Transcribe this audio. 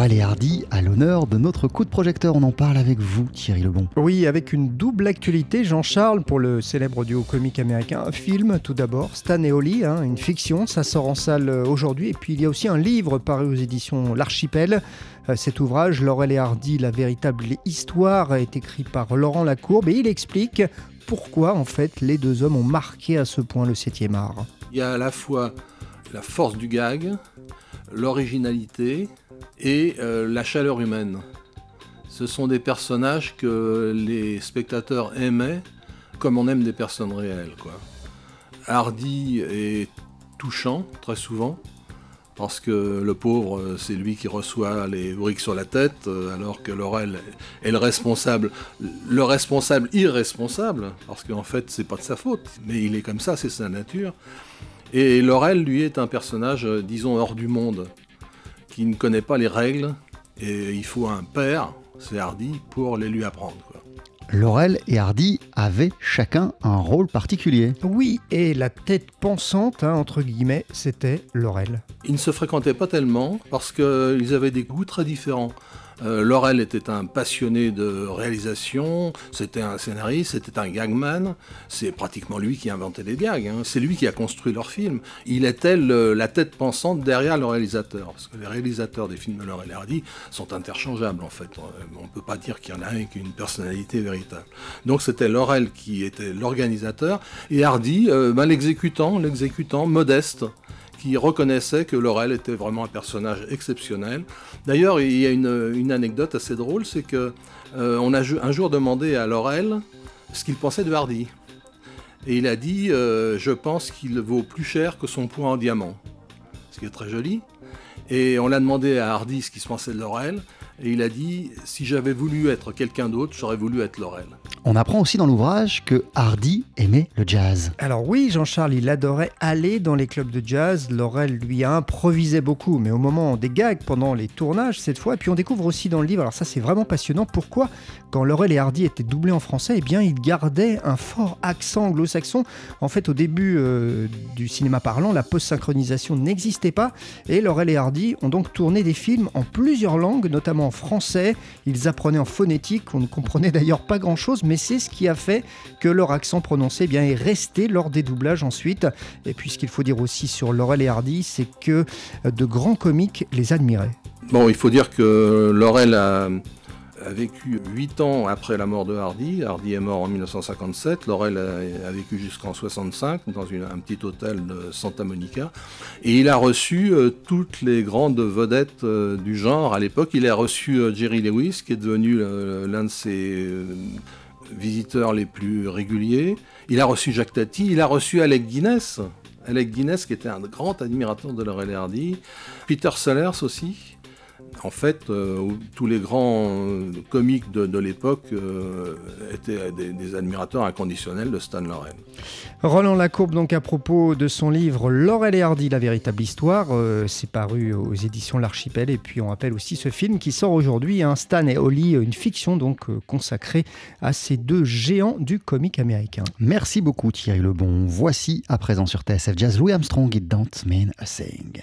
Laurel et Hardy à l'honneur de notre coup de projecteur. On en parle avec vous, Thierry Lebon. Oui, avec une double actualité, Jean-Charles, pour le célèbre duo comique américain. Un film, tout d'abord, Stan et Holly, hein, une fiction, ça sort en salle euh, aujourd'hui. Et puis il y a aussi un livre paru aux éditions L'Archipel. Euh, cet ouvrage, Laurel et Hardy, la véritable histoire, est écrit par Laurent Lacourbe et il explique pourquoi, en fait, les deux hommes ont marqué à ce point le 7e art. Il y a à la fois la force du gag, l'originalité et euh, la chaleur humaine. Ce sont des personnages que les spectateurs aimaient comme on aime des personnes réelles. Quoi. Hardy est touchant très souvent parce que le pauvre, c'est lui qui reçoit les briques sur la tête, euh, alors que Laurel est le responsable, le responsable irresponsable, parce qu'en fait, c'est pas de sa faute, mais il est comme ça, c'est sa nature. Et Laurel, lui, est un personnage, euh, disons, hors du monde, qui ne connaît pas les règles, et il faut un père, c'est Hardy, pour les lui apprendre. Laurel et Hardy avaient chacun un rôle particulier. Oui, et la tête pensante, hein, entre guillemets, c'était Laurel. Ils ne se fréquentaient pas tellement parce qu'ils avaient des goûts très différents. Euh, Laurel était un passionné de réalisation, c'était un scénariste, c'était un gagman. C'est pratiquement lui qui inventait les gags. Hein. C'est lui qui a construit leur film. Il était la tête pensante derrière le réalisateur. Parce que les réalisateurs des films de Laurel et Hardy sont interchangeables en fait. On ne peut pas dire qu'il y en a un qui a une personnalité véritable. Donc c'était Laurel qui était l'organisateur et Hardy, euh, ben, l'exécutant, l'exécutant modeste qui reconnaissait que Laurel était vraiment un personnage exceptionnel. D'ailleurs, il y a une, anecdote assez drôle, c'est que euh, on a un jour demandé à Laurel ce qu'il pensait de Hardy. Et il a dit euh, Je pense qu'il vaut plus cher que son poids en diamant. Ce qui est très joli. Et on l'a demandé à Hardy ce qu'il se pensait de Laurel. Et il a dit Si j'avais voulu être quelqu'un d'autre, j'aurais voulu être Laurel. On apprend aussi dans l'ouvrage que Hardy aimait le jazz. Alors oui, Jean-Charles, il adorait aller dans les clubs de jazz. Laurel lui a improvisé beaucoup, mais au moment des gags, pendant les tournages cette fois. Et puis on découvre aussi dans le livre, alors ça c'est vraiment passionnant, pourquoi quand Laurel et Hardy étaient doublés en français, eh bien ils gardaient un fort accent anglo-saxon. En fait, au début euh, du cinéma parlant, la post-synchronisation n'existait pas. Et Laurel et Hardy ont donc tourné des films en plusieurs langues, notamment en français. Ils apprenaient en phonétique, on ne comprenait d'ailleurs pas grand-chose, mais c'est ce qui a fait que leur accent prononcé eh bien, est resté lors des doublages ensuite. Et puis ce qu'il faut dire aussi sur Laurel et Hardy, c'est que de grands comiques les admiraient. Bon, il faut dire que Laurel a, vécu 8 ans après la mort de Hardy. Hardy est mort en 1957. Laurel a, vécu jusqu'en 65 dans un petit hôtel de Santa Monica. Et il a reçu euh, toutes les grandes vedettes euh, du genre. À l'époque, il a reçu euh, Jerry Lewis, qui est devenu l'un de ses visiteurs les plus réguliers. Il a reçu Jacques Tati, il a reçu Alec Guinness. Alec Guinness, qui était un grand admirateur de Laurel Hardy. Peter Sellers aussi en fait, euh, tous les grands euh, comiques de, l'époque euh, étaient des, admirateurs inconditionnels de Stan Laurel. Roland Lacourbe, donc à propos de son livre Laurel et Hardy, la véritable histoire, c'est paru aux éditions L'Archipel. Et puis on rappelle aussi ce film qui sort aujourd'hui, hein, Stan et Holly, une fiction donc consacrée à ces deux géants du comique américain. Merci beaucoup Thierry Lebon. Voici à présent sur TSF Jazz Louis Armstrong et Don't Mean a Thing.